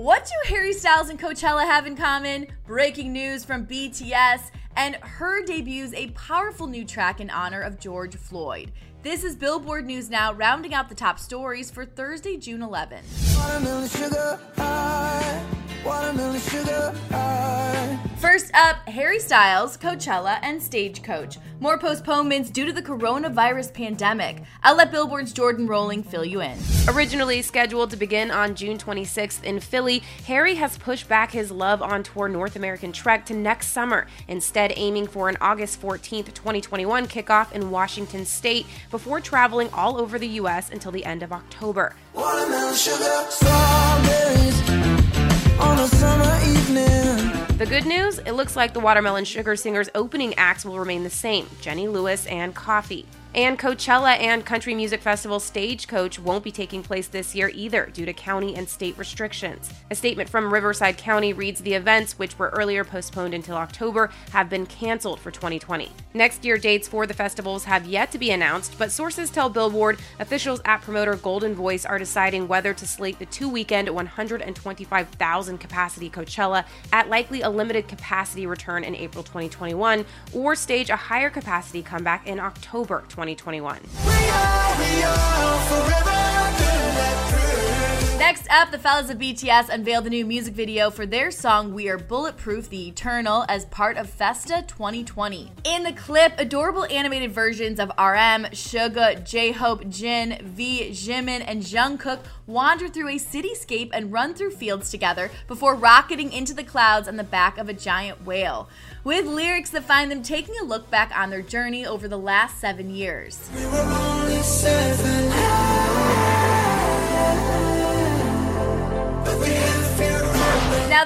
What do Harry Styles and Coachella have in common? Breaking news from BTS, and H.E.R. debuts a powerful new track in honor of George Floyd. This is Billboard News Now, rounding out the top stories for Thursday, June 11th. First up, Harry Styles, Coachella, and Stagecoach. More postponements due to the coronavirus pandemic. I'll let Billboard's Jordan Rolling fill you in. Originally scheduled to begin on June 26th in Philly, Harry has pushed back his Love on Tour North American trek to next summer, instead, aiming for an August 14th, 2021 kickoff in Washington State before traveling all over the U.S. until the end of October. The good news? It looks like the Watermelon Sugar Singers opening acts will remain the same. Jenny Lewis and Koffee. And Coachella and Country Music Festival Stagecoach won't be taking place this year either due to county and state restrictions. A statement from Riverside County reads the events, which were earlier postponed until October, have been canceled for 2020. Next year dates for the festivals have yet to be announced, but sources tell Billboard officials at promoter Goldenvoice are deciding whether to slate the two weekend 125,000 capacity Coachella at likely a limited capacity return in April 2021 or stage a higher capacity comeback in October 2021. 2021. Next up, the fellas of BTS unveiled the new music video for their song We Are Bulletproof The Eternal as part of Festa 2020. In the clip, adorable animated versions of RM, Suga, J Hope, Jin, V, Jimin, and Jungkook wander through a cityscape and run through fields together before rocketing into the clouds on the back of a giant whale. With lyrics that find them taking a look back on their journey over the last seven years. We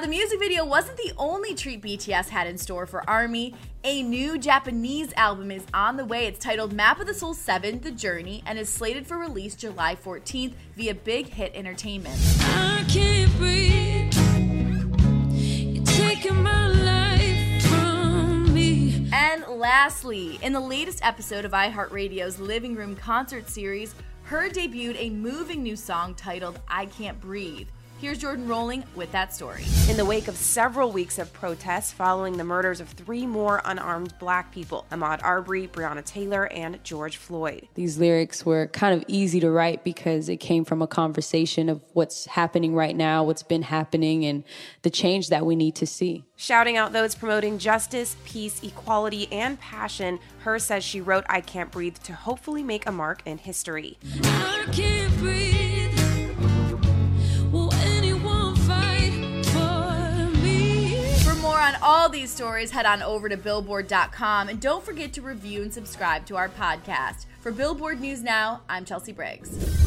the music video wasn't the only treat BTS had in store for ARMY. A new Japanese album is on the way. It's titled Map of the Soul 7 The Journey and is slated for release July 14th via Big Hit Entertainment. And lastly, in the latest episode of iHeartRadio's Living Room Concert Series, H.E.R. debuted a moving new song titled I Can't Breathe. Here's Jordan Rolling with that story. In the wake of several weeks of protests following the murders of three more unarmed black people Ahmaud Arbery, Breonna Taylor, and George Floyd. These lyrics were kind of easy to write because it came from a conversation of what's happening right now, what's been happening, and the change that we need to see. Shouting out those promoting justice, peace, equality, and passion, H.E.R. says she wrote I Can't Breathe to hopefully make a mark in history. On all these stories, head on over to billboard.com and don't forget to review and subscribe to our podcast. For Billboard News Now, I'm Chelsea Briggs.